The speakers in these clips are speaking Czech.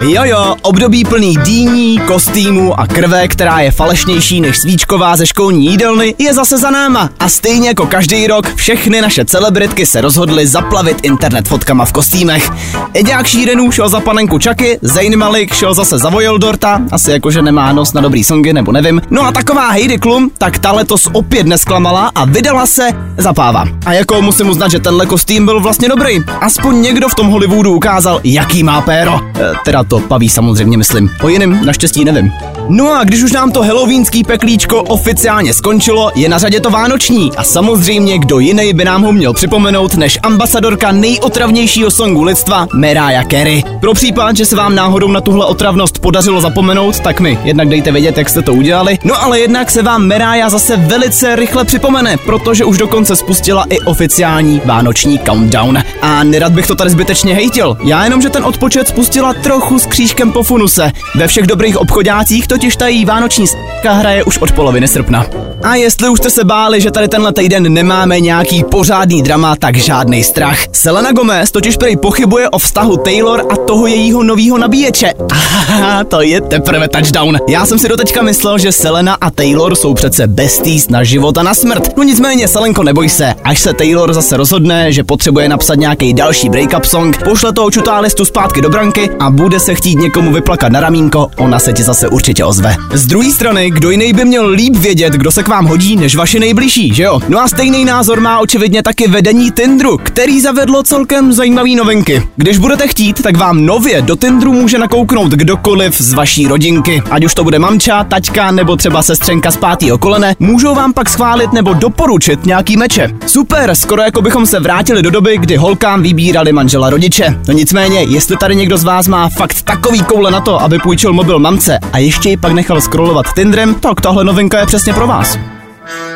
Jojo, období plný dýní, kostýmů a krve, která je falešnější než svíčková ze školní jídelny, je zase za náma. A stejně jako každý rok, všechny naše celebritky se rozhodly zaplavit internet fotkama v kostýmech. Eďák Šírenů šel za panenku Chucky, Zayn Malik šel zase za Vojeldorta, asi jakože nemá nos na dobrý songy, nebo nevím. No a taková Heidi Klum, tak ta letos opět nesklamala a vydala se za páva. A jako musím uznat, že tenhle kostým byl vlastně dobrý. Aspoň někdo v tom Hollywoodu ukázal, jaký má péro. E, teda to paví samozřejmě myslím. O jiném naštěstí nevím. No a když už nám to halloweenský peklíčko oficiálně skončilo, je na řadě to vánoční. A samozřejmě, kdo jiný by nám ho měl připomenout, než ambasadorka nejotravnějšího songu lidstva, Mariah Carey. Pro případ, že se vám náhodou na tuhle otravnost podařilo zapomenout, tak mi jednak dejte vědět, jak jste to udělali. No ale jednak se vám Mariah zase velice rychle připomene, protože už dokonce spustila i oficiální vánoční countdown. A nerad bych to tady zbytečně hejtil. Já jenom, že ten odpočet spustila trochu s křížkem po funuse. Ve všech dobrých obchodácích totiž tají vánoční hraje už od poloviny srpna. A jestli už jste se báli, že tady tenhle týden nemáme nějaký pořádný drama, tak žádný strach. Selena Gomez totiž prej pochybuje o vztahu Taylor a toho jejího novýho nabíječe. Aha, to je teprve touchdown. Já jsem si doteďka myslel, že Selena a Taylor jsou přece besties na život a na smrt. No nicméně, Selenko, neboj se, až se Taylor zase rozhodne, že potřebuje napsat nějaký další breakup song, pošle toho čutálistu zpátky do branky a bude se chtít někomu vyplakat na ramínko, ona se ti zase určitě ozve. Z druhé strany, kdo jiný by měl líp vědět, kdo se k vám hodí, než vaši nejbližší, že jo? No a stejný názor má očividně taky vedení Tindru, který zavedlo celkem zajímavý novinky. Když budete chtít, tak vám nově do Tindru může nakouknout kdokoliv z vaší rodinky. Ať už to bude mamča, taťka nebo třeba sestřenka z pátého kolene, můžou vám pak schválit nebo doporučit nějaký meče. Super, skoro jako bychom se vrátili do doby, kdy holkám vybírali manžela rodiče. No nicméně, jestli tady někdo z vás má fakt takový koule na to, aby půjčil mobil mamce a ještě ji pak nechal scrollovat Tindrem, tak tahle novinka je přesně pro vás.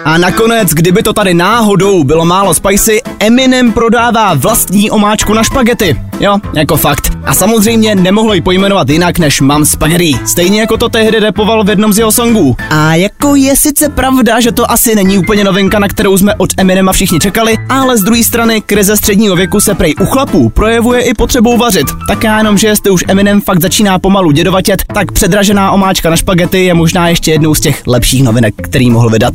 A nakonec, kdyby to tady náhodou bylo málo spicy, Eminem prodává vlastní omáčku na špagety. Jo, jako fakt. A samozřejmě nemohlo ji pojmenovat jinak než Mam Spaghetti. Stejně jako to tehdy repoval v jednom z jeho songů. A jako je sice pravda, že to asi není úplně novinka, na kterou jsme od Eminema všichni čekali, ale z druhé strany krize středního věku se prej u chlapů projevuje i potřebou vařit. Tak já jenom, že jestli už Eminem fakt začíná pomalu dědovatět, tak předražená omáčka na špagety je možná ještě jednou z těch lepších novinek, který mohl vydat.